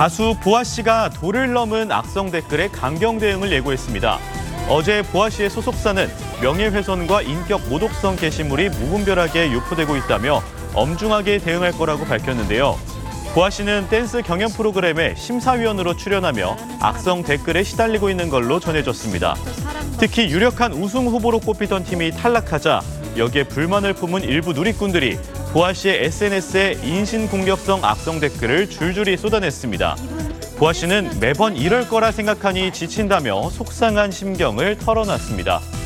가수 보아 씨가 도를 넘은 악성 댓글에 강경 대응을 예고했습니다. 어제 보아 씨의 소속사는 명예훼손과 인격 모독성 게시물이 무분별하게 유포되고 있다며 엄중하게 대응할 거라고 밝혔는데요. 보아 씨는 댄스 경연 프로그램에 심사위원으로 출연하며 악성 댓글에 시달리고 있는 걸로 전해졌습니다. 특히 유력한 우승 후보로 꼽히던 팀이 탈락하자 여기에 불만을 품은 일부 누리꾼들이 보아 씨의 SNS에 인신 공격성 악성 댓글을 줄줄이 쏟아냈습니다. 보아 씨는 매번 이럴 거라 생각하니 지친다며 속상한 심경을 털어놨습니다.